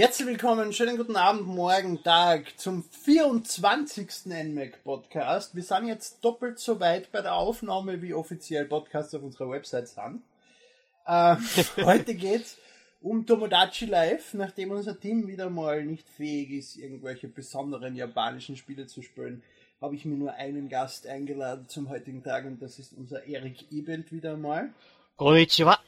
Herzlich willkommen, schönen guten Abend, morgen, Tag zum 24. NMAC Podcast. Wir sind jetzt doppelt so weit bei der Aufnahme, wie offiziell Podcasts auf unserer Website sind. Äh, heute geht's um Tomodachi Live, nachdem unser Team wieder mal nicht fähig ist, irgendwelche besonderen japanischen Spiele zu spielen, habe ich mir nur einen Gast eingeladen zum heutigen Tag und das ist unser Erik Ebelt wieder mal. Konnichiwa.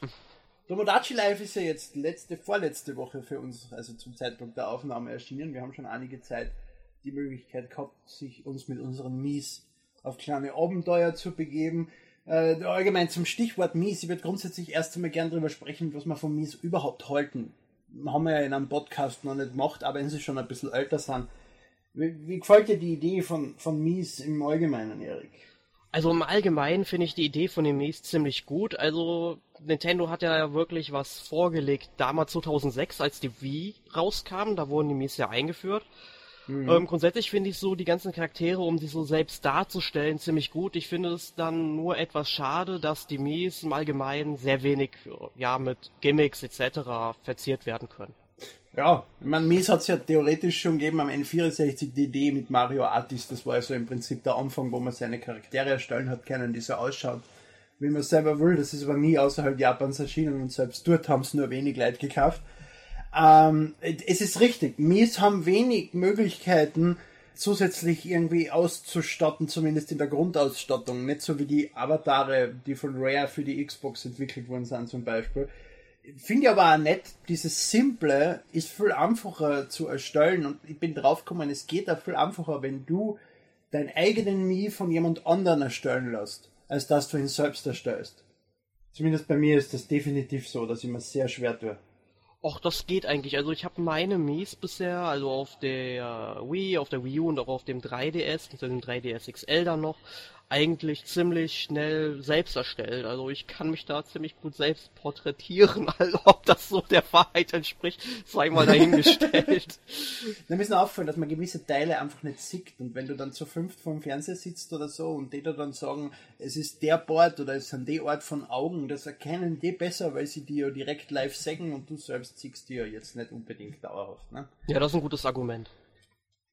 Tomodachi Live ist ja jetzt letzte, vorletzte Woche für uns, also zum Zeitpunkt der Aufnahme erschienen. Wir haben schon einige Zeit die Möglichkeit gehabt, sich uns mit unseren Mies auf kleine Abenteuer zu begeben. Äh, allgemein zum Stichwort Mies, ich würde grundsätzlich erst einmal gern darüber sprechen, was wir von Mies überhaupt halten. Haben wir ja in einem Podcast noch nicht gemacht, aber wenn sie schon ein bisschen älter sind. Wie, wie gefällt dir die Idee von, von Mies im Allgemeinen, Erik? Also im Allgemeinen finde ich die Idee von dem Mies ziemlich gut. Also Nintendo hat ja wirklich was vorgelegt. Damals 2006, als die Wii rauskam, da wurden die Mies ja eingeführt. Mhm. Ähm, grundsätzlich finde ich so die ganzen Charaktere, um sie so selbst darzustellen, ziemlich gut. Ich finde es dann nur etwas schade, dass die Mies im Allgemeinen sehr wenig ja mit Gimmicks etc. verziert werden können. Ja, ich meine, Mies hat es ja theoretisch schon gegeben am N64 die Idee mit Mario Artist. Das war ja so im Prinzip der Anfang, wo man seine Charaktere erstellen hat können, die so ausschauen, wie man selber will. Das ist aber nie außerhalb Japans erschienen und selbst dort haben es nur wenig Leute gekauft. Ähm, es ist richtig, Mies haben wenig Möglichkeiten, zusätzlich irgendwie auszustatten, zumindest in der Grundausstattung. Nicht so wie die Avatare, die von Rare für die Xbox entwickelt worden sind zum Beispiel Finde aber auch nett, dieses Simple ist viel einfacher zu erstellen und ich bin draufgekommen, es geht auch viel einfacher, wenn du deinen eigenen Mii von jemand anderen erstellen lässt, als dass du ihn selbst erstellst. Zumindest bei mir ist das definitiv so, dass ich mir sehr schwer tue. Och, das geht eigentlich. Also ich habe meine Mies bisher, also auf der Wii, auf der Wii U und auch auf dem 3DS, und dem 3DS XL dann noch, eigentlich ziemlich schnell selbst erstellt. Also ich kann mich da ziemlich gut selbst porträtieren. Also ob das so der Wahrheit entspricht, sei mal dahingestellt. da müssen auffallen, dass man gewisse Teile einfach nicht sieht. Und wenn du dann zu fünft vom Fernseher sitzt oder so und die da dann sagen, es ist der Bord oder es sind die Art von Augen, das erkennen die besser, weil sie die ja direkt live sehen und du selbst siehst die ja jetzt nicht unbedingt dauerhaft. Ne? Ja, das ist ein gutes Argument.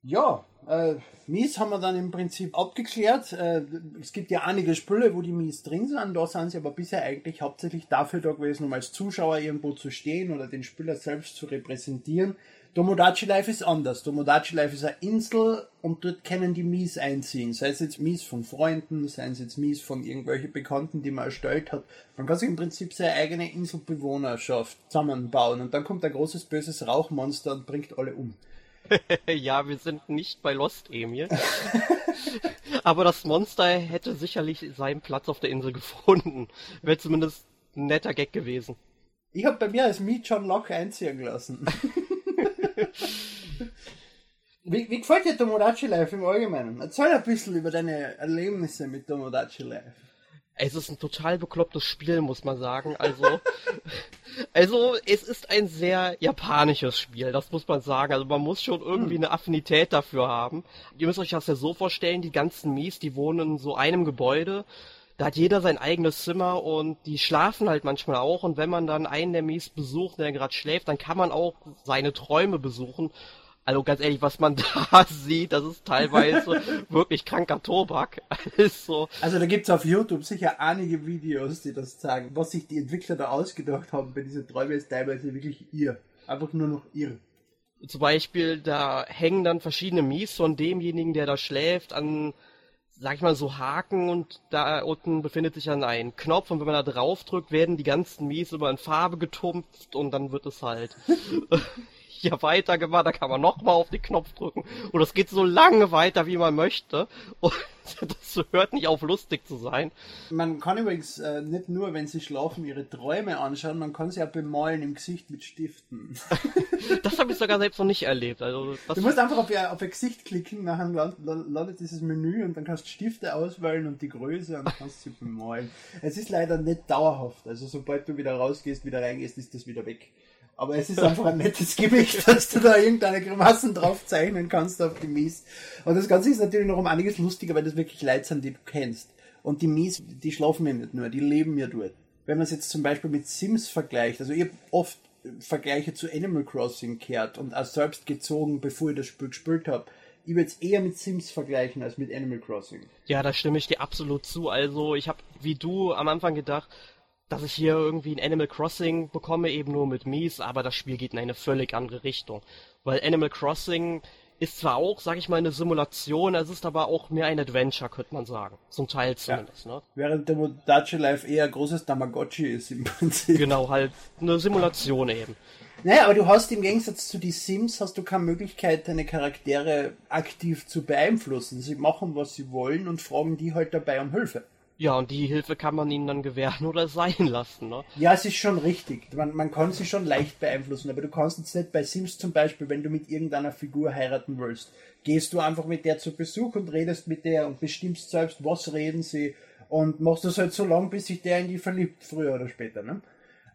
Ja, äh, Mies haben wir dann im Prinzip abgeklärt. Äh, es gibt ja einige Spiele, wo die Mies drin sind. Da sind sie aber bisher eigentlich hauptsächlich dafür da gewesen, um als Zuschauer irgendwo zu stehen oder den Spieler selbst zu repräsentieren. Tomodachi Life ist anders. Tomodachi Life ist eine Insel und dort können die Mies einziehen. Sei es jetzt Mies von Freunden, sei es jetzt Mies von irgendwelchen Bekannten, die man erstellt hat. Man kann sich im Prinzip seine eigene Inselbewohnerschaft zusammenbauen und dann kommt ein großes böses Rauchmonster und bringt alle um. ja, wir sind nicht bei Lost Emil. Aber das Monster hätte sicherlich seinen Platz auf der Insel gefunden. Wäre zumindest ein netter Gag gewesen. Ich habe bei mir als Meet John Locke einziehen lassen. wie, wie gefällt dir Tomodachi Life im Allgemeinen? Erzähl ein bisschen über deine Erlebnisse mit Tomodachi Life. Es ist ein total beklopptes Spiel, muss man sagen. Also, also es ist ein sehr japanisches Spiel, das muss man sagen. Also man muss schon irgendwie hm. eine Affinität dafür haben. Ihr müsst euch das ja so vorstellen, die ganzen Mies, die wohnen in so einem Gebäude. Da hat jeder sein eigenes Zimmer und die schlafen halt manchmal auch. Und wenn man dann einen der Mies besucht, der gerade schläft, dann kann man auch seine Träume besuchen. Also ganz ehrlich, was man da sieht, das ist teilweise wirklich kranker Tobak. Also, also da gibt's auf YouTube sicher einige Videos, die das zeigen. Was sich die Entwickler da ausgedacht haben bei dieser Träume ist teilweise wirklich ihr. Einfach nur noch ihr. Zum Beispiel, da hängen dann verschiedene Mies von demjenigen, der da schläft, an, sag ich mal, so Haken und da unten befindet sich dann ein Knopf und wenn man da drauf drückt, werden die ganzen Mies immer in Farbe getumpft und dann wird es halt hier weitergemacht, da kann man nochmal auf den Knopf drücken. Und es geht so lange weiter, wie man möchte. Und das hört nicht auf, lustig zu sein. Man kann übrigens äh, nicht nur, wenn sie schlafen, ihre Träume anschauen, man kann sie auch bemalen im Gesicht mit Stiften. das habe ich sogar selbst noch nicht erlebt. Also, du musst einfach auf ihr, auf ihr Gesicht klicken, nachher landet dieses Menü und dann kannst du Stifte auswählen und die Größe und kannst sie bemalen. Es ist leider nicht dauerhaft. Also sobald du wieder rausgehst, wieder reingehst, ist das wieder weg. Aber es ist einfach ein nettes Gimmick, dass du da irgendeine Grimassen drauf zeichnen kannst auf die Mies. Und das Ganze ist natürlich noch um einiges lustiger, weil das wirklich Leute sind, die du kennst. Und die Mies, die schlafen ja nicht nur, die leben ja dort. Wenn man es jetzt zum Beispiel mit Sims vergleicht, also ich habe oft Sims-Vergleiche zu Animal Crossing kehrt und auch selbst gezogen, bevor ich das Spiel gespielt habe. Ich würde es eher mit Sims vergleichen als mit Animal Crossing. Ja, da stimme ich dir absolut zu. Also ich habe, wie du am Anfang gedacht, dass ich hier irgendwie ein Animal Crossing bekomme, eben nur mit Mies, aber das Spiel geht in eine völlig andere Richtung. Weil Animal Crossing ist zwar auch, sag ich mal, eine Simulation, es ist aber auch mehr ein Adventure, könnte man sagen. Zum Teil zumindest, ja. ne? Während der Modachi Life eher ein großes Tamagotchi ist im Prinzip. Genau, halt eine Simulation eben. Naja, aber du hast im Gegensatz zu die Sims hast du keine Möglichkeit, deine Charaktere aktiv zu beeinflussen. Sie machen, was sie wollen und fragen die halt dabei um Hilfe. Ja, und die Hilfe kann man ihnen dann gewähren oder sein lassen, ne? Ja, es ist schon richtig. Man, man kann sie schon leicht beeinflussen, aber du kannst jetzt nicht bei Sims zum Beispiel, wenn du mit irgendeiner Figur heiraten willst, gehst du einfach mit der zu Besuch und redest mit der und bestimmst selbst, was reden sie und machst das halt so lang, bis sich der in die verliebt, früher oder später, ne?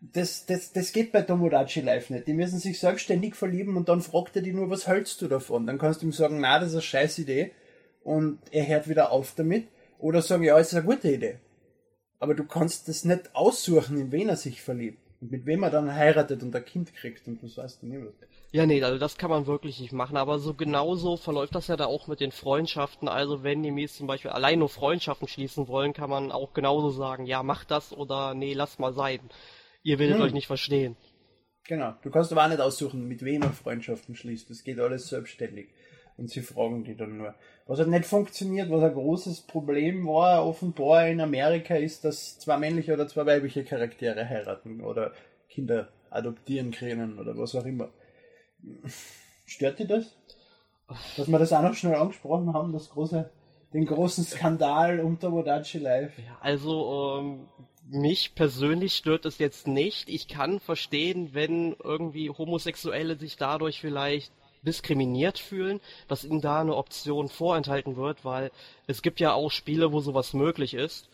Das, das, das geht bei Tomodachi Live nicht. Die müssen sich selbstständig verlieben und dann fragt er die nur, was hältst du davon? Dann kannst du ihm sagen, na, das ist eine scheiß Idee und er hört wieder auf damit oder sagen, ja, es ist eine gute Idee. Aber du kannst das nicht aussuchen, in wen er sich verliebt. Und mit wem er dann heiratet und ein Kind kriegt und das weißt du nicht. Ja, nee, also das kann man wirklich nicht machen. Aber so genauso verläuft das ja da auch mit den Freundschaften. Also wenn die Mies zum Beispiel allein nur Freundschaften schließen wollen, kann man auch genauso sagen, ja, mach das oder nee, lass mal sein. Ihr werdet hm. euch nicht verstehen. Genau. Du kannst aber auch nicht aussuchen, mit wem er Freundschaften schließt. Das geht alles selbstständig und sie fragen die dann nur. Was halt nicht funktioniert, was ein großes Problem war, offenbar in Amerika, ist, dass zwei männliche oder zwei weibliche Charaktere heiraten oder Kinder adoptieren können oder was auch immer. Stört dir das? Dass wir das auch noch schnell angesprochen haben, das große, den großen Skandal unter Wodachi Live. Also ähm, mich persönlich stört es jetzt nicht. Ich kann verstehen, wenn irgendwie Homosexuelle sich dadurch vielleicht diskriminiert fühlen, dass ihnen da eine Option vorenthalten wird, weil es gibt ja auch Spiele, wo sowas möglich ist.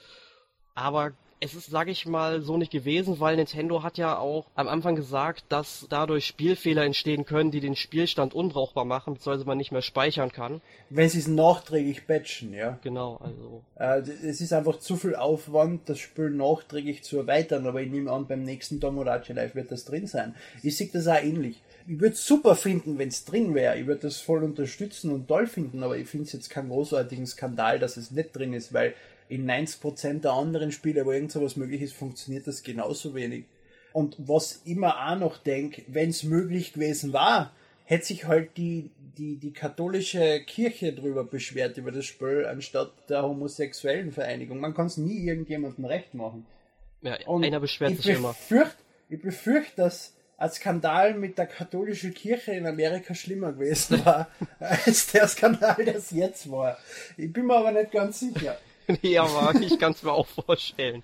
Aber es ist, sage ich mal, so nicht gewesen, weil Nintendo hat ja auch am Anfang gesagt, dass dadurch Spielfehler entstehen können, die den Spielstand unbrauchbar machen, beziehungsweise man nicht mehr speichern kann. Wenn sie es nachträglich patchen, ja. Genau, also. Äh, es ist einfach zu viel Aufwand, das Spiel nachträglich zu erweitern, aber ich nehme an, beim nächsten Tomodachi Live wird das drin sein. Ich sehe das auch ähnlich ich würde es super finden, wenn es drin wäre. Ich würde das voll unterstützen und toll finden, aber ich finde es jetzt keinen großartigen Skandal, dass es nicht drin ist, weil in 90% der anderen Spiele, wo irgend sowas möglich ist, funktioniert das genauso wenig. Und was ich immer auch noch denke, wenn es möglich gewesen war, hätte sich halt die, die, die katholische Kirche drüber beschwert über das Spiel, anstatt der homosexuellen Vereinigung. Man kann es nie irgendjemandem recht machen. Ja, Und einer beschwert sich immer. Ich befürchte, dass ein Skandal mit der katholischen Kirche in Amerika schlimmer gewesen war, als der Skandal, der es jetzt war. Ich bin mir aber nicht ganz sicher. nee, aber ich kann es mir auch vorstellen.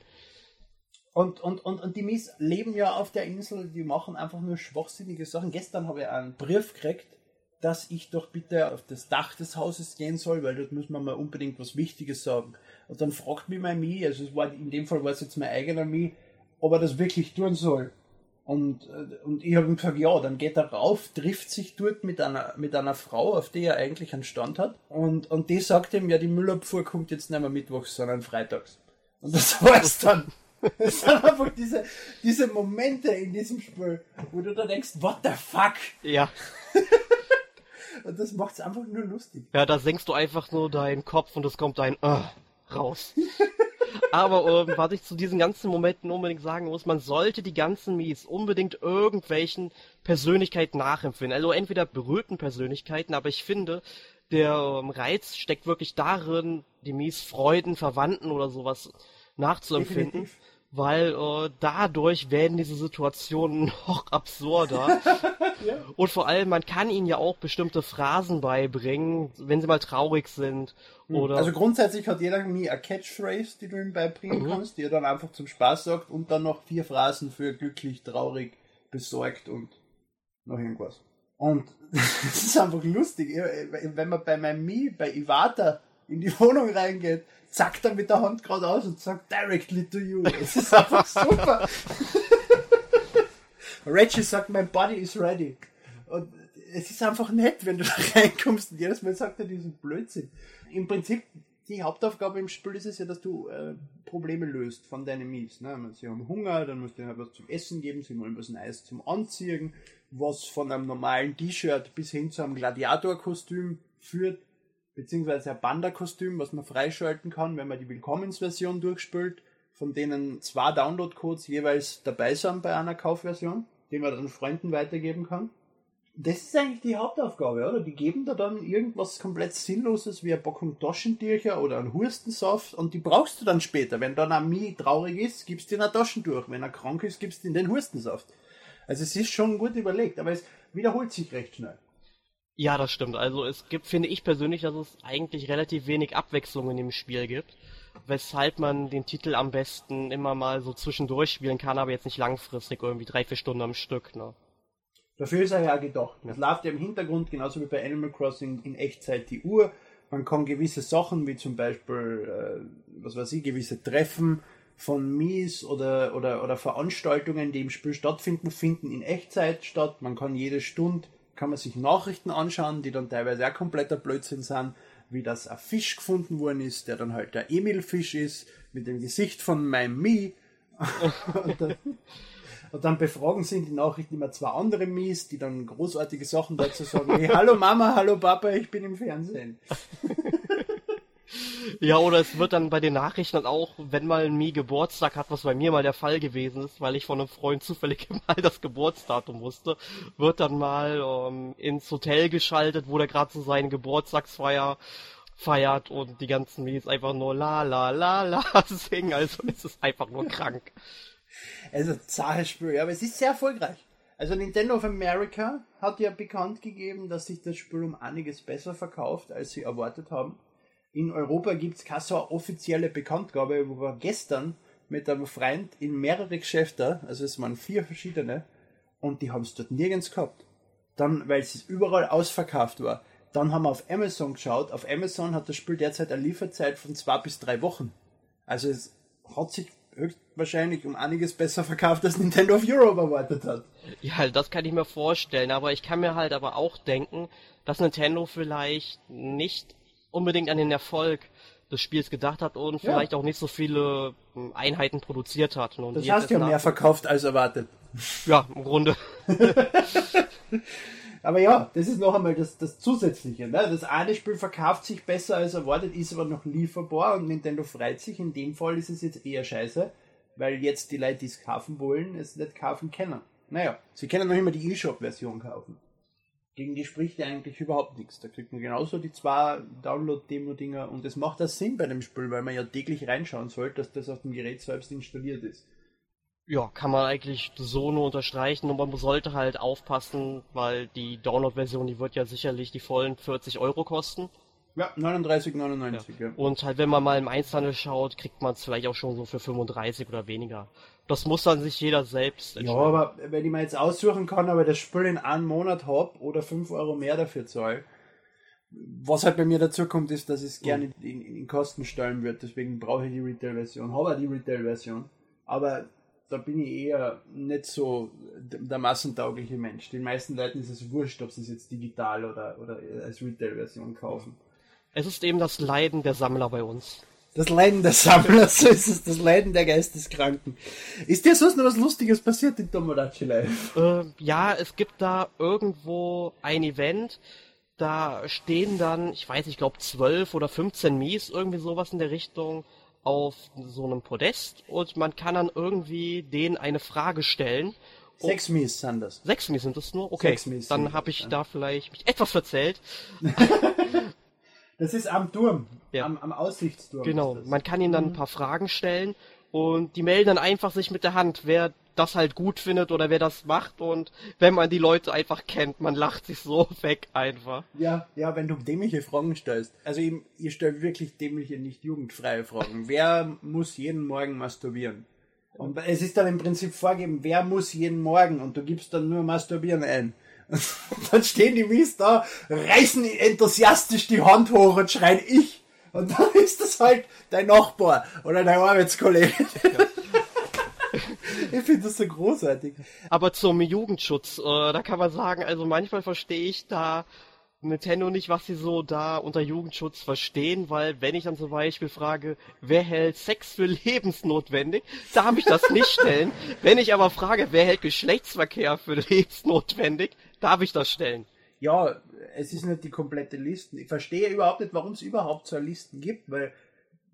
Und, und, und, und die Mies leben ja auf der Insel, die machen einfach nur schwachsinnige Sachen. Gestern habe ich einen Brief gekriegt, dass ich doch bitte auf das Dach des Hauses gehen soll, weil dort muss man mal unbedingt was Wichtiges sagen. Und dann fragt mich mein Mie, also es war, in dem Fall war es jetzt mein eigener Mie, ob er das wirklich tun soll. Und, äh, und ich habe ihm gesagt, ja, dann geht er rauf, trifft sich dort mit einer, mit einer Frau, auf die er eigentlich einen Stand hat. Und, und die sagt ihm, ja, die Müllabfuhr kommt jetzt nicht mehr mittwochs, sondern freitags. Und das war's dann. Es sind einfach diese, diese Momente in diesem Spiel, wo du da denkst, what the fuck? Ja. und das macht's einfach nur lustig. Ja, da senkst du einfach nur deinen Kopf und es kommt ein uh, raus. Aber ähm, was ich zu diesen ganzen Momenten unbedingt sagen muss, man sollte die ganzen Mies unbedingt irgendwelchen Persönlichkeiten nachempfinden. Also entweder berührten Persönlichkeiten, aber ich finde, der ähm, Reiz steckt wirklich darin, die Mies Freuden, Verwandten oder sowas nachzuempfinden. Definitiv weil äh, dadurch werden diese Situationen noch absurder. ja. Und vor allem, man kann ihnen ja auch bestimmte Phrasen beibringen, wenn sie mal traurig sind. Hm. Oder also grundsätzlich hat jeder nie eine Catchphrase, die du ihm beibringen mhm. kannst, die er dann einfach zum Spaß sagt und dann noch vier Phrasen für glücklich, traurig, besorgt und noch irgendwas. Und es ist einfach lustig, wenn man bei meinem Mi, bei Iwata in die Wohnung reingeht, zackt er mit der Hand gerade aus und sagt directly to you. Es ist einfach super. Reggie sagt, my body is ready. Und es ist einfach nett, wenn du da reinkommst und jedes Mal sagt er diesen Blödsinn. Im Prinzip die Hauptaufgabe im Spiel ist es ja, dass du äh, Probleme löst von deinen Mies. Ne? Sie haben Hunger, dann musst du ihnen was zum Essen geben, sie wollen was Neues zum Anziehen, was von einem normalen T-Shirt bis hin zu einem Gladiator-Kostüm führt, beziehungsweise ein Panda-Kostüm, was man freischalten kann, wenn man die Willkommensversion durchspielt, von denen zwei Download-Codes jeweils dabei sind bei einer Kaufversion, die man dann Freunden weitergeben kann. Das ist eigentlich die Hauptaufgabe, oder? Die geben da dann irgendwas komplett Sinnloses wie eine Packung Taschentücher oder einen Hustensaft und die brauchst du dann später. Wenn dann ein Mi traurig ist, gibst du ihm ein Taschentuch. Wenn er krank ist, gibst du ihm den Hustensaft. Also es ist schon gut überlegt, aber es wiederholt sich recht schnell. Ja, das stimmt. Also es gibt, finde ich persönlich, dass es eigentlich relativ wenig Abwechslung in dem Spiel gibt, weshalb man den Titel am besten immer mal so zwischendurch spielen kann, aber jetzt nicht langfristig irgendwie drei, vier Stunden am Stück. Ne? Dafür ist er ja gedacht. Es läuft ja im Hintergrund, genauso wie bei Animal Crossing, in Echtzeit die Uhr. Man kann gewisse Sachen, wie zum Beispiel, äh, was weiß ich, gewisse Treffen von Mies oder, oder, oder Veranstaltungen, die im Spiel stattfinden, finden in Echtzeit statt. Man kann jede Stunde, kann man sich Nachrichten anschauen, die dann teilweise auch kompletter Blödsinn sind, wie das ein Fisch gefunden worden ist, der dann halt der Emil-Fisch ist, mit dem Gesicht von meinem Mii. Und dann befragen sie in die Nachrichten immer zwei andere Mies, die dann großartige Sachen dazu sagen, wie Hallo Mama, hallo Papa, ich bin im Fernsehen. Ja, oder es wird dann bei den Nachrichten dann auch, wenn mal ein Mii Geburtstag hat, was bei mir mal der Fall gewesen ist, weil ich von einem Freund zufällig mal das Geburtsdatum wusste, wird dann mal ähm, ins Hotel geschaltet, wo der gerade so seine Geburtstagsfeier feiert und die ganzen Mies einfach nur la la la la singen, also es ist einfach nur krank. Also Zahlenspiel, ja, aber es ist sehr erfolgreich. Also Nintendo of America hat ja bekannt gegeben, dass sich das Spiel um einiges besser verkauft, als sie erwartet haben. In Europa gibt es keine so offizielle Bekanntgabe, wo wir gestern mit einem Freund in mehrere Geschäfte, also es waren vier verschiedene, und die haben es dort nirgends gehabt. Dann, weil es überall ausverkauft war. Dann haben wir auf Amazon geschaut. Auf Amazon hat das Spiel derzeit eine Lieferzeit von zwei bis drei Wochen. Also es hat sich höchstwahrscheinlich um einiges besser verkauft, als Nintendo of Europe erwartet hat. Ja, das kann ich mir vorstellen, aber ich kann mir halt aber auch denken, dass Nintendo vielleicht nicht unbedingt an den Erfolg des Spiels gedacht hat und ja. vielleicht auch nicht so viele hm, Einheiten produziert hat. Und das heißt ja mehr verkauft als erwartet. Ja, im Grunde. aber ja, das ist noch einmal das, das Zusätzliche. Ne? Das eine Spiel verkauft sich besser als erwartet, ist aber noch lieferbar und Nintendo freut sich. In dem Fall ist es jetzt eher scheiße, weil jetzt die Leute, die es kaufen wollen, es nicht kaufen können. Naja, sie können noch immer die eShop-Version kaufen. Gegen die spricht ja eigentlich überhaupt nichts. Da kriegt man genauso die zwei Download-Demo-Dinger und es macht das Sinn bei dem Spiel, weil man ja täglich reinschauen sollte, dass das auf dem Gerät selbst installiert ist. Ja, kann man eigentlich so nur unterstreichen und man sollte halt aufpassen, weil die Download-Version, die wird ja sicherlich die vollen 40 Euro kosten. Ja, 39,99. Ja. ja. Und halt, wenn man mal im Einzelhandel schaut, kriegt man es vielleicht auch schon so für 35 oder weniger. Das muss dann sich jeder selbst entscheiden. Ja, aber wenn ich mir jetzt aussuchen kann, aber das Spiel in einem Monat hab oder 5 Euro mehr dafür zahle, was halt bei mir dazu kommt, ist, dass ich es gerne mhm. in, in, in, Kosten stellen würde. Deswegen brauche ich die Retail-Version. Habe auch die Retail-Version. Aber da bin ich eher nicht so der massentaugliche Mensch. Den meisten Leuten ist es wurscht, ob sie es jetzt digital oder, oder als Retail-Version kaufen. Es ist eben das Leiden der Sammler bei uns. Das Leiden der Sammler, so ist es, das Leiden der Geisteskranken. Ist dir sonst noch was Lustiges passiert in Tomodachi Live? Äh, ja, es gibt da irgendwo ein Event, da stehen dann, ich weiß, ich glaube 12 oder 15 Mies, irgendwie sowas in der Richtung, auf so einem Podest und man kann dann irgendwie denen eine Frage stellen. Sechs Mies sind das. Sechs Mies sind das nur? Okay, dann habe ich da vielleicht mich etwas verzählt. das ist am Turm, ja. am, am Aussichtsturm. Genau, man kann ihnen dann ein mhm. paar Fragen stellen und die melden dann einfach sich mit der Hand, wer das halt gut findet oder wer das macht und wenn man die Leute einfach kennt, man lacht sich so weg einfach. Ja, ja, wenn du dämliche Fragen stellst. Also ihr, ihr stellt wirklich dämliche, nicht jugendfreie Fragen. wer muss jeden Morgen masturbieren? Und es ist dann im Prinzip vorgeben, wer muss jeden Morgen und du gibst dann nur masturbieren ein. Dann stehen die Mies da, reißen enthusiastisch die Hand hoch und schreien ich. Und dann ist das halt dein Nachbar oder dein Arbeitskollege. Ich finde das so großartig. Aber zum Jugendschutz, äh, da kann man sagen, also manchmal verstehe ich da Nintendo nicht, was sie so da unter Jugendschutz verstehen, weil wenn ich dann zum Beispiel frage, wer hält Sex für lebensnotwendig, darf ich das nicht stellen. wenn ich aber frage, wer hält Geschlechtsverkehr für lebensnotwendig, darf ich das stellen. Ja, es ist nicht die komplette Liste. Ich verstehe überhaupt nicht, warum es überhaupt so Listen gibt, weil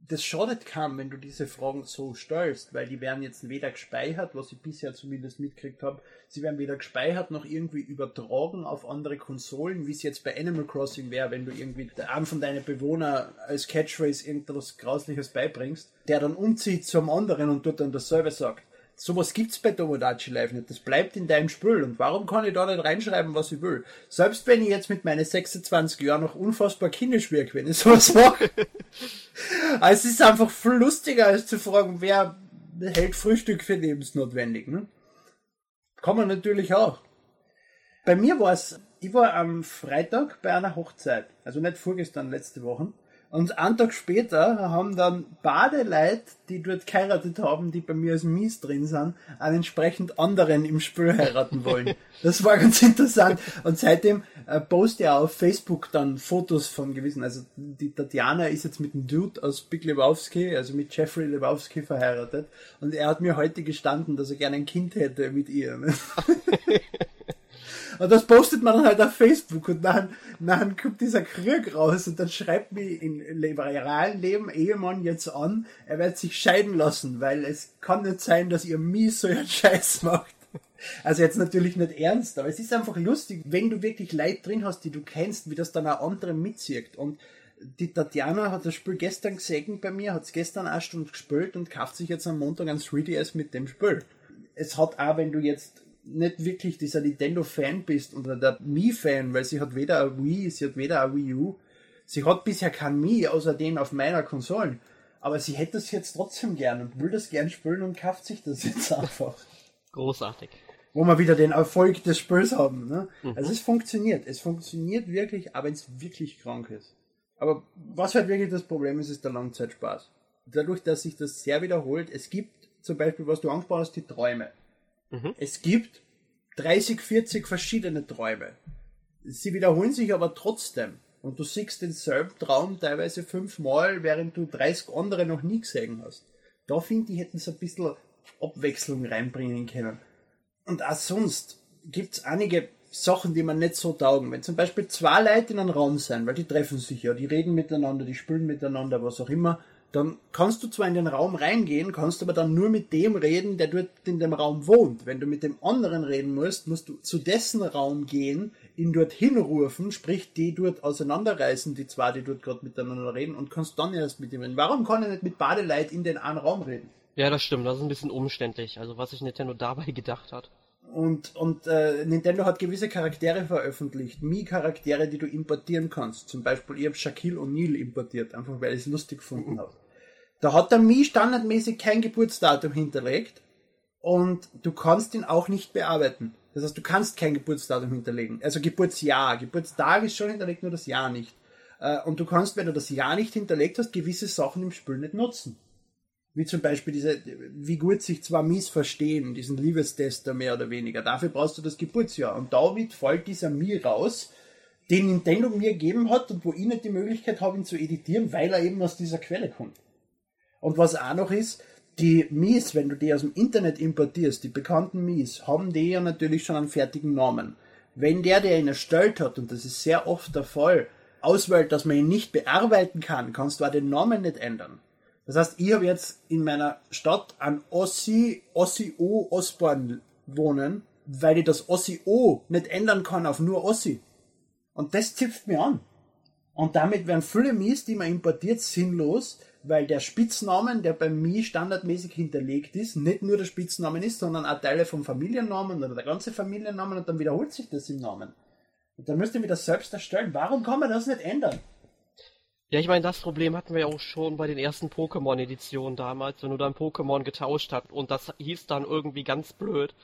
das schadet kaum, wenn du diese Fragen so stellst, weil die werden jetzt weder gespeichert, was ich bisher zumindest mitgekriegt habe, sie werden weder gespeichert noch irgendwie übertragen auf andere Konsolen, wie es jetzt bei Animal Crossing wäre, wenn du irgendwie einem von deinen Bewohnern als Catchphrase irgendwas Grausliches beibringst, der dann umzieht zum anderen und dort dann dasselbe sagt sowas gibt's bei Tomodachi Live nicht. Das bleibt in deinem Spül. Und warum kann ich da nicht reinschreiben, was ich will? Selbst wenn ich jetzt mit meinen 26 Jahren noch unfassbar kindisch wirke, wenn ich sowas mache. also es ist einfach viel lustiger, als zu fragen, wer hält Frühstück für lebensnotwendig. Ne? Kann man natürlich auch. Bei mir war es, ich war am Freitag bei einer Hochzeit. Also nicht vorgestern, letzte Woche. Und einen Tag später haben dann Badeleit, die dort geheiratet haben, die bei mir als Mies drin sind, einen entsprechend anderen im Spiel heiraten wollen. Das war ganz interessant. Und seitdem äh, poste ich auf Facebook dann Fotos von gewissen. Also die Tatjana ist jetzt mit dem Dude aus Big Lebowski, also mit Jeffrey Lebowski verheiratet. Und er hat mir heute gestanden, dass er gerne ein Kind hätte mit ihr. Ne? Und das postet man dann halt auf Facebook und dann, dann kommt dieser Krieg raus und dann schreibt mir in realen Leben Ehemann jetzt an, er wird sich scheiden lassen, weil es kann nicht sein, dass ihr mies so einen Scheiß macht. Also jetzt natürlich nicht ernst, aber es ist einfach lustig, wenn du wirklich Leid drin hast, die du kennst, wie das dann auch andere mitzieht. Und die Tatjana hat das Spiel gestern gesehen bei mir, hat es gestern eine Stunde gespielt und kauft sich jetzt am Montag ein 3DS mit dem Spiel. Es hat auch, wenn du jetzt nicht wirklich dieser Nintendo-Fan bist oder der Mii-Fan, weil sie hat weder ein Wii, sie hat weder ein Wii U. Sie hat bisher kein Mii, außerdem auf meiner Konsole. Aber sie hätte es jetzt trotzdem gern und will das gern spielen und kauft sich das jetzt einfach. Großartig. Wo wir wieder den Erfolg des Spiels haben. Ne? Mhm. Also es funktioniert. Es funktioniert wirklich, aber wenn es wirklich krank ist. Aber was halt wirklich das Problem ist, ist der Langzeitspaß. Dadurch, dass sich das sehr wiederholt, es gibt zum Beispiel, was du angesprochen hast, die Träume. Mhm. Es gibt 30, 40 verschiedene Träume. Sie wiederholen sich aber trotzdem. Und du siehst denselben Traum teilweise fünfmal, während du 30 andere noch nie gesehen hast. Da finde ich, hätten sie ein bisschen Abwechslung reinbringen können. Und auch sonst gibt es einige Sachen, die man nicht so taugen. Wenn zum Beispiel zwei Leute in einem Raum sind, weil die treffen sich ja, die reden miteinander, die spielen miteinander, was auch immer, dann kannst du zwar in den Raum reingehen, kannst aber dann nur mit dem reden, der dort in dem Raum wohnt. Wenn du mit dem anderen reden musst, musst du zu dessen Raum gehen, ihn dort hinrufen, sprich die dort auseinanderreißen, die zwei, die dort gerade miteinander reden, und kannst dann erst mit ihm reden. Warum kann er nicht mit Badeleit in den einen Raum reden? Ja, das stimmt, das ist ein bisschen umständlich, also was sich Nintendo dabei gedacht hat. Und, und äh, Nintendo hat gewisse Charaktere veröffentlicht, Mii-Charaktere, die du importieren kannst. Zum Beispiel, ich habe Shaquille O'Neal importiert, einfach weil ich es lustig gefunden habe. Da hat der Mi standardmäßig kein Geburtsdatum hinterlegt und du kannst ihn auch nicht bearbeiten. Das heißt, du kannst kein Geburtsdatum hinterlegen. Also Geburtsjahr. Geburtstag ist schon hinterlegt, nur das Jahr nicht. Äh, und du kannst, wenn du das Jahr nicht hinterlegt hast, gewisse Sachen im Spiel nicht nutzen. Wie zum Beispiel diese, wie gut sich zwar Mies verstehen, diesen Liebestester mehr oder weniger. Dafür brauchst du das Geburtsjahr. Und damit fällt dieser Mi raus, den Nintendo mir gegeben hat und wo ich nicht die Möglichkeit habe, ihn zu editieren, weil er eben aus dieser Quelle kommt. Und was auch noch ist, die Mies, wenn du die aus dem Internet importierst, die bekannten Mies, haben die ja natürlich schon einen fertigen Namen. Wenn der, der ihn erstellt hat, und das ist sehr oft der Fall, auswählt, dass man ihn nicht bearbeiten kann, kannst du auch den Namen nicht ändern. Das heißt, ich habe jetzt in meiner Stadt an Ossi, Ossi O Osborn wohnen, weil ich das Ossi O nicht ändern kann auf nur Ossi. Und das zipft mir an. Und damit werden viele Mies, die man importiert, sinnlos, weil der Spitznamen, der bei mir standardmäßig hinterlegt ist, nicht nur der Spitznamen ist, sondern auch Teile vom Familiennamen oder der ganze Familiennamen und dann wiederholt sich das im Namen. Und dann müsst ihr mir das selbst erstellen. Warum kann man das nicht ändern? Ja, ich meine, das Problem hatten wir ja auch schon bei den ersten Pokémon-Editionen damals, wenn du dein Pokémon getauscht hast und das hieß dann irgendwie ganz blöd,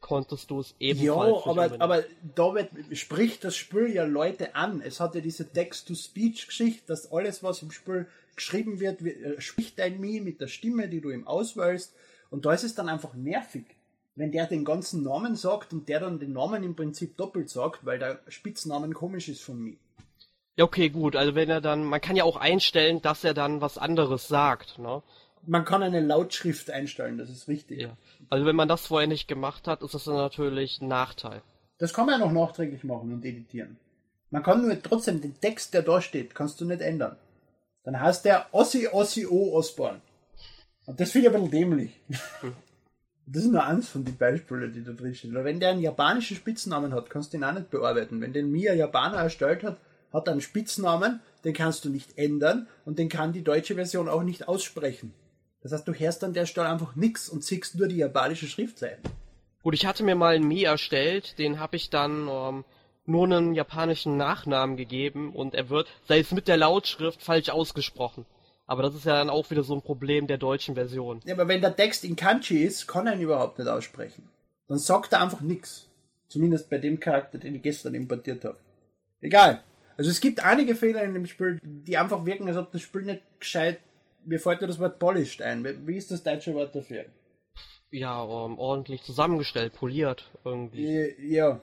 konntest du es ebenfalls. Ja, aber, aber damit spricht das Spiel ja Leute an. Es hat ja diese Text-to-Speech-Geschichte, dass alles, was im Spiel geschrieben wird, äh, spricht ein Mii mit der Stimme, die du ihm auswählst. Und da ist es dann einfach nervig. wenn der den ganzen Namen sagt und der dann den Namen im Prinzip doppelt sagt, weil der Spitznamen komisch ist von mir. Ja, okay, gut. Also wenn er dann, man kann ja auch einstellen, dass er dann was anderes sagt, ne? Man kann eine Lautschrift einstellen, das ist richtig. Ja. Also wenn man das vorher nicht gemacht hat, ist das dann natürlich ein Nachteil. Das kann man ja noch nachträglich machen und editieren. Man kann nur trotzdem den Text, der da steht, kannst du nicht ändern. Dann heißt der Ossi Ossi O Osborn. Und das finde ich ein bisschen dämlich. Das ist nur eins von den Beispielen, die da drin stehen. Weil wenn der einen japanischen Spitznamen hat, kannst du ihn auch nicht bearbeiten. Wenn den ein Japaner erstellt hat, hat er einen Spitznamen, den kannst du nicht ändern und den kann die deutsche Version auch nicht aussprechen. Das heißt, du hörst an der Stelle einfach nichts und siehst nur die japanische Schriftseite. Gut, ich hatte mir mal einen Mi erstellt, den habe ich dann ähm, nur einen japanischen Nachnamen gegeben und er wird, sei es mit der Lautschrift, falsch ausgesprochen. Aber das ist ja dann auch wieder so ein Problem der deutschen Version. Ja, aber wenn der Text in Kanji ist, kann er ihn überhaupt nicht aussprechen. Dann sagt er einfach nichts. Zumindest bei dem Charakter, den ich gestern importiert habe. Egal. Also es gibt einige Fehler in dem Spiel, die einfach wirken, als ob das Spiel nicht gescheit. Mir fällt nur das Wort polished ein. Wie ist das deutsche Wort dafür? Ja, um, ordentlich zusammengestellt, poliert irgendwie. Ja.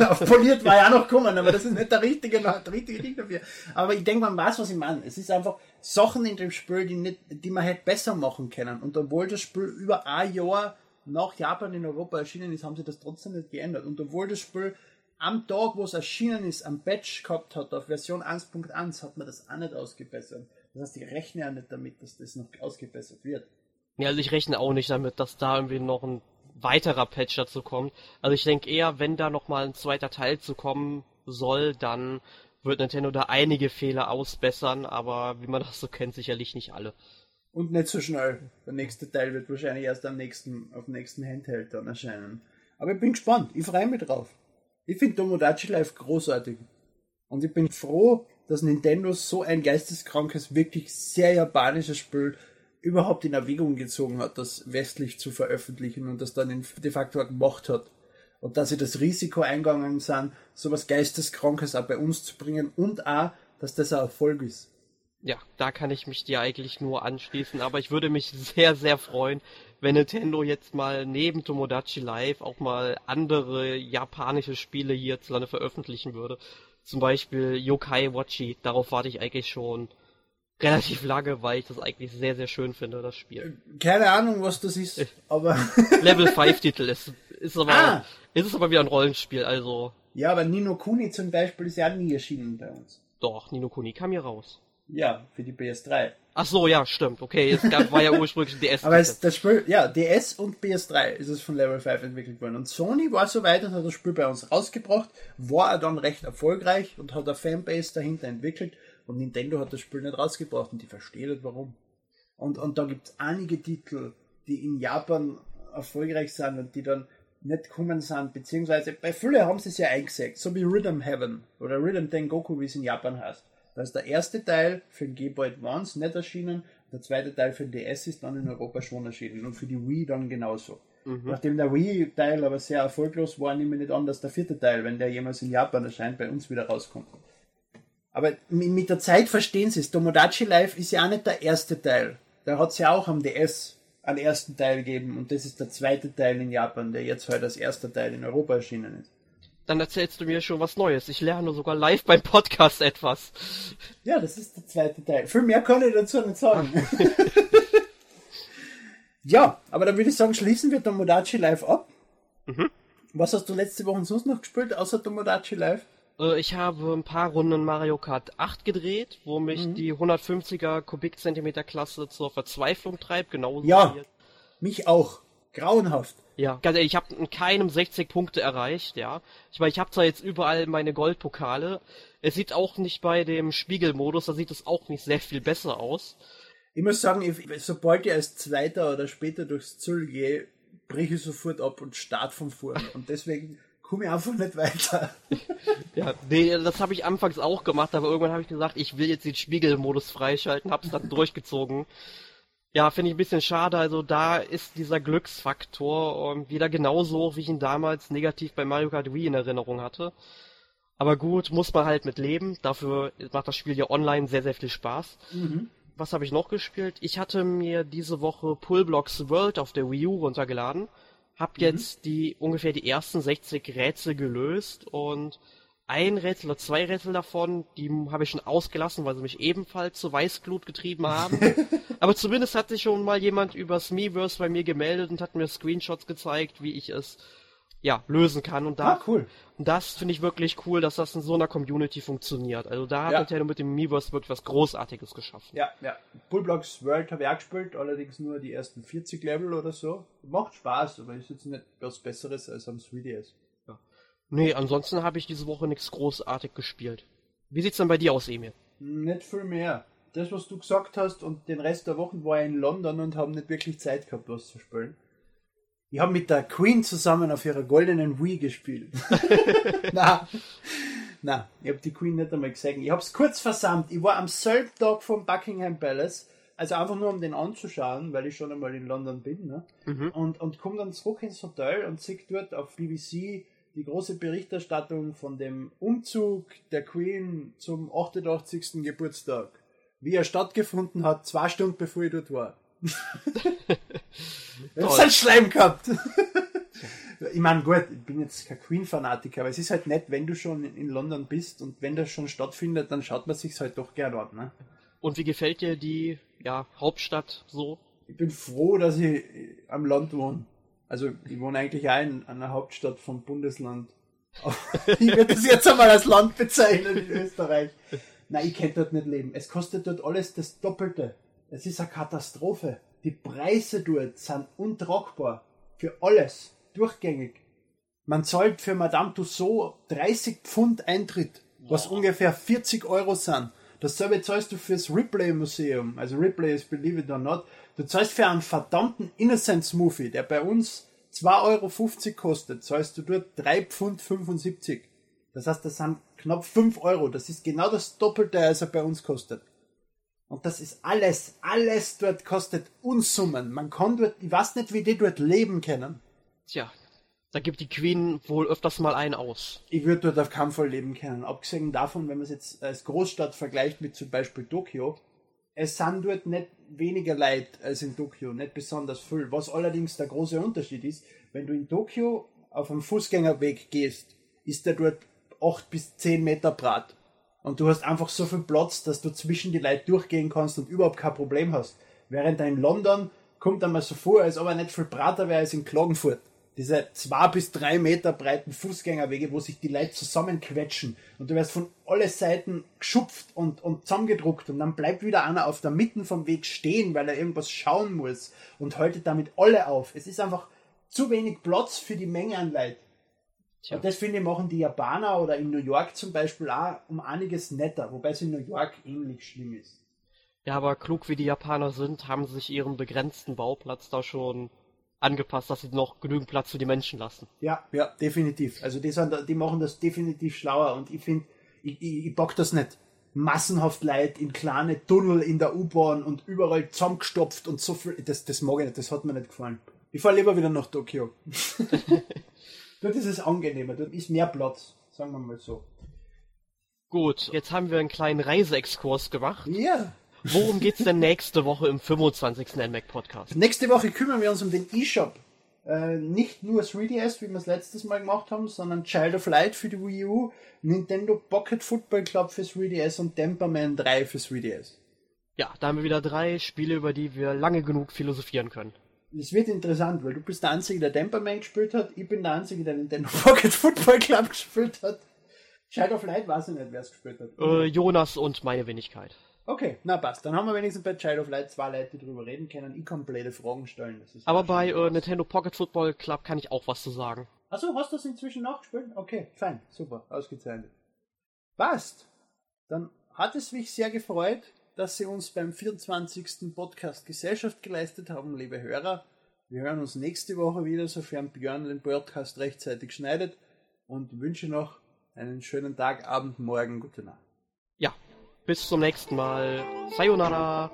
Auf poliert war ja noch kommen, aber das ist nicht der richtige, der richtige Ding dafür. Aber ich denke, man weiß, was ich meine. Es ist einfach Sachen in dem Spiel, die nicht, die man hätte besser machen können. Und obwohl das Spiel über ein Jahr nach Japan in Europa erschienen ist, haben sie das trotzdem nicht geändert. Und obwohl das Spiel am Tag, wo es erschienen ist, am Patch gehabt hat, auf Version 1.1, hat man das auch nicht ausgebessert. Das heißt, ich rechne ja nicht damit, dass das noch ausgebessert wird. Ja, also ich rechne auch nicht damit, dass da irgendwie noch ein weiterer Patch dazu kommt. Also ich denke eher, wenn da nochmal ein zweiter Teil zu kommen soll, dann wird Nintendo da einige Fehler ausbessern, aber wie man das so kennt, sicherlich nicht alle. Und nicht so schnell. Der nächste Teil wird wahrscheinlich erst am nächsten, auf dem nächsten Handheld dann erscheinen. Aber ich bin gespannt. Ich freue mich drauf. Ich finde Tomodachi Life großartig. Und ich bin froh, dass Nintendo so ein geisteskrankes, wirklich sehr japanisches Spiel überhaupt in Erwägung gezogen hat, das westlich zu veröffentlichen und das dann de facto gemacht hat. Und dass sie das Risiko eingegangen sind, sowas Geisteskrankes auch bei uns zu bringen und auch, dass das ein Erfolg ist. Ja, da kann ich mich dir eigentlich nur anschließen, aber ich würde mich sehr, sehr freuen, wenn Nintendo jetzt mal neben Tomodachi Live auch mal andere japanische Spiele hierzulande veröffentlichen würde. Zum Beispiel Yokai Watchi, darauf warte ich eigentlich schon relativ lange, weil ich das eigentlich sehr, sehr schön finde, das Spiel. Keine Ahnung, was das ist, aber. Level 5 Titel ist, ist aber, ah. ist es aber wieder ein Rollenspiel, also. Ja, aber Nino Kuni zum Beispiel ist ja nie erschienen bei uns. Doch, Nino Kuni kam hier raus. Ja, für die PS3. Ach so, ja, stimmt. Okay, es gab, war ja ursprünglich ein DS. Aber es, das Spiel, ja, DS und PS3 ist es von Level 5 entwickelt worden. Und Sony war so weit und hat das Spiel bei uns rausgebracht, war er dann recht erfolgreich und hat eine Fanbase dahinter entwickelt und Nintendo hat das Spiel nicht rausgebracht und die verstehen nicht warum. Und, und da gibt es einige Titel, die in Japan erfolgreich sind und die dann nicht kommen sind, beziehungsweise bei vielen haben sie es ja eingesägt, so wie Rhythm Heaven oder Rhythm Tengoku, wie es in Japan heißt. Da ist der erste Teil für den Game Boy Advance nicht erschienen, der zweite Teil für den DS ist dann in Europa schon erschienen und für die Wii dann genauso. Mhm. Nachdem der Wii-Teil aber sehr erfolglos war, nehme ich nicht an, dass der vierte Teil, wenn der jemals in Japan erscheint, bei uns wieder rauskommt. Aber mit der Zeit verstehen sie es. Tomodachi Life ist ja auch nicht der erste Teil. Da hat es ja auch am DS einen ersten Teil gegeben und das ist der zweite Teil in Japan, der jetzt halt als erster Teil in Europa erschienen ist. Dann erzählst du mir schon was Neues. Ich lerne sogar live beim Podcast etwas. Ja, das ist der zweite Teil. Viel mehr kann ich dazu nicht sagen. ja, aber dann würde ich sagen, schließen wir Tomodachi Live ab. Mhm. Was hast du letzte Woche sonst noch gespielt, außer Tomodachi Live? Äh, ich habe ein paar Runden Mario Kart 8 gedreht, wo mich mhm. die 150er Kubikzentimeter Klasse zur Verzweiflung treibt, genauso Ja, wie mich auch. Grauenhaft. Ja, ganz ehrlich, ich habe in keinem 60 Punkte erreicht, ja. Ich meine, ich habe zwar jetzt überall meine Goldpokale. Es sieht auch nicht bei dem Spiegelmodus, da sieht es auch nicht sehr viel besser aus. Ich muss sagen, ich, sobald ich als Zweiter oder später durchs Ziel gehe, breche ich sofort ab und start von vorn. Und deswegen komme ich einfach nicht weiter. ja, nee, das habe ich anfangs auch gemacht, aber irgendwann habe ich gesagt, ich will jetzt den Spiegelmodus freischalten, hab's dann durchgezogen. Ja, finde ich ein bisschen schade. Also da ist dieser Glücksfaktor ähm, wieder genauso hoch, wie ich ihn damals negativ bei Mario Kart Wii in Erinnerung hatte. Aber gut, muss man halt mit leben. Dafür macht das Spiel ja online sehr, sehr viel Spaß. Mhm. Was habe ich noch gespielt? Ich hatte mir diese Woche Pullblocks World auf der Wii U runtergeladen Hab jetzt die ungefähr die ersten 60 Rätsel gelöst und ein Rätsel oder zwei Rätsel davon, die habe ich schon ausgelassen, weil sie mich ebenfalls zu Weißglut getrieben haben. Aber zumindest hat sich schon mal jemand übers Miiverse bei mir gemeldet und hat mir Screenshots gezeigt, wie ich es ja, lösen kann. Und da, Ah, cool. und das finde ich wirklich cool, dass das in so einer Community funktioniert. Also da hat Ja. Nintendo mit dem Miiverse wirklich was Großartiges geschaffen. Ja, ja. Bullblocks World habe ich auch gespielt, allerdings nur die ersten 40 Level oder so. Macht Spaß, aber ist jetzt nicht was Besseres als am 3DS. Nee, ansonsten habe ich diese Woche nichts großartig gespielt. Wie sieht's denn bei dir aus, Emil? Nicht viel mehr. Das, was du gesagt hast und den Rest der Wochen war ich in London und habe nicht wirklich Zeit gehabt, was zu spielen. Ich habe mit der Queen zusammen auf ihrer goldenen Wii gespielt. na, na, ich habe die Queen nicht einmal gesehen. Ich habe es kurz versammelt. Ich war am selben Tag vom Buckingham Palace, also einfach nur um den anzuschauen, weil ich schon einmal in London bin, ne? und, und komme dann zurück ins Hotel und sehe dort auf BBC die große Berichterstattung von dem Umzug der Queen zum 88. Geburtstag. Wie er stattgefunden hat, zwei Stunden bevor ich dort war. Ich hab einen Schleim gehabt. ich meine, gut, ich bin jetzt kein Queen-Fanatiker, aber es ist halt nett, wenn du schon in London bist und wenn das schon stattfindet, dann schaut man sich's halt doch gern an. Ne? Und wie gefällt dir die ja, Hauptstadt so? Ich bin froh, dass ich am Land wohne. Also ich wohne eigentlich auch in einer Hauptstadt vom Bundesland. Ich würde das jetzt einmal als Land bezeichnen in Österreich. Nein, ich kann dort nicht leben. Es kostet dort alles das Doppelte. Es ist eine Katastrophe. Die Preise dort sind untragbar. Für alles. Durchgängig. Man zahlt für Madame Tussauds 30 Pfund Eintritt, was ungefähr 40 Euro sind. Dasselbe zahlst du fürs Ripley Museum. Also Ripley ist Believe it or not. Du zahlst für einen verdammten Innocence Movie, der bei uns 2,50 Euro kostet, zahlst du dort 3 Pfund 75. Das heißt, das sind knapp 5 Euro. Das ist genau das Doppelte, als er bei uns kostet. Und das ist alles, alles dort kostet Unsummen. Man kann dort, ich weiß nicht, wie die dort leben können. Tja, da gibt die Queen wohl öfters mal einen aus. Ich würde dort auf keinen Fall leben können. Abgesehen davon, wenn man es jetzt als Großstadt vergleicht mit zum Beispiel Tokio, es sind dort nicht weniger Leute als in Tokio, nicht besonders viel. Was allerdings der große Unterschied ist, wenn du in Tokio auf einem Fußgängerweg gehst, ist der dort 8 bis 10 Meter breit. Und du hast einfach so viel Platz, dass du zwischen die Leute durchgehen kannst und überhaupt kein Problem hast. Während da in London kommt einmal so vor, als ob er nicht viel breiter wäre als in Klagenfurt. Diese zwei bis drei Meter breiten Fußgängerwege, wo sich die Leute zusammenquetschen und du wirst von alle Seiten geschupft und, und zusammengedruckt und dann bleibt wieder einer auf der Mitte vom Weg stehen, weil er irgendwas schauen muss und haltet damit alle auf. Es ist einfach zu wenig Platz für die Menge an Leuten. Tja. Und das finde ich machen die Japaner oder in New York zum Beispiel auch um einiges netter, wobei es in New York ähnlich schlimm ist. Ja, aber klug wie die Japaner sind, haben sie sich ihren begrenzten Bauplatz da schon angepasst, dass sie noch genügend Platz für die Menschen lassen. Ja, ja, definitiv. Also die, sind, die machen das definitiv schlauer und ich finde, ich, ich, ich bock das nicht. Massenhaft Leute in kleine Tunnel in der U-Bahn und überall zusammengestopft und so viel. Das, das mag ich nicht, das hat mir nicht gefallen. Ich fahre lieber wieder nach Tokio. dort ist es angenehmer, dort ist mehr Platz, sagen wir mal so. Gut, jetzt haben wir einen kleinen Reiseexkurs gemacht. Ja. Worum geht's denn nächste Woche im 25. NMAC Podcast? Nächste Woche kümmern wir uns um den eShop. Äh, nicht nur 3DS, wie wir es letztes Mal gemacht haben, sondern Child of Light für die Wii U, Nintendo Pocket Football Club für 3DS und Temperman 3 für 3DS. Ja, da haben wir wieder drei Spiele, über die wir lange genug philosophieren können. Es wird interessant, weil du bist der Einzige, der Temperman gespielt hat, ich bin der Einzige, der Nintendo Pocket Football Club gespielt hat. Child of Light weiß ich nicht, wer es gespielt hat. Äh, Jonas und meine Wenigkeit. Okay, na passt. Dann haben wir wenigstens bei Child of Light zwei Leute, die drüber reden können. Ich kann blöde Fragen stellen. Aber bei äh, Nintendo Pocket Football Club kann ich auch was zu sagen. Achso, hast du das inzwischen nachgespielt? Okay, fein, super, ausgezeichnet. Passt. Dann hat es mich sehr gefreut, dass Sie uns beim 24. Podcast Gesellschaft geleistet haben, liebe Hörer. Wir hören uns nächste Woche wieder, sofern Björn den Podcast rechtzeitig schneidet und wünsche noch einen schönen Tag, Abend, Morgen, gute Nacht. Ja, bis zum nächsten Mal. Sayonara.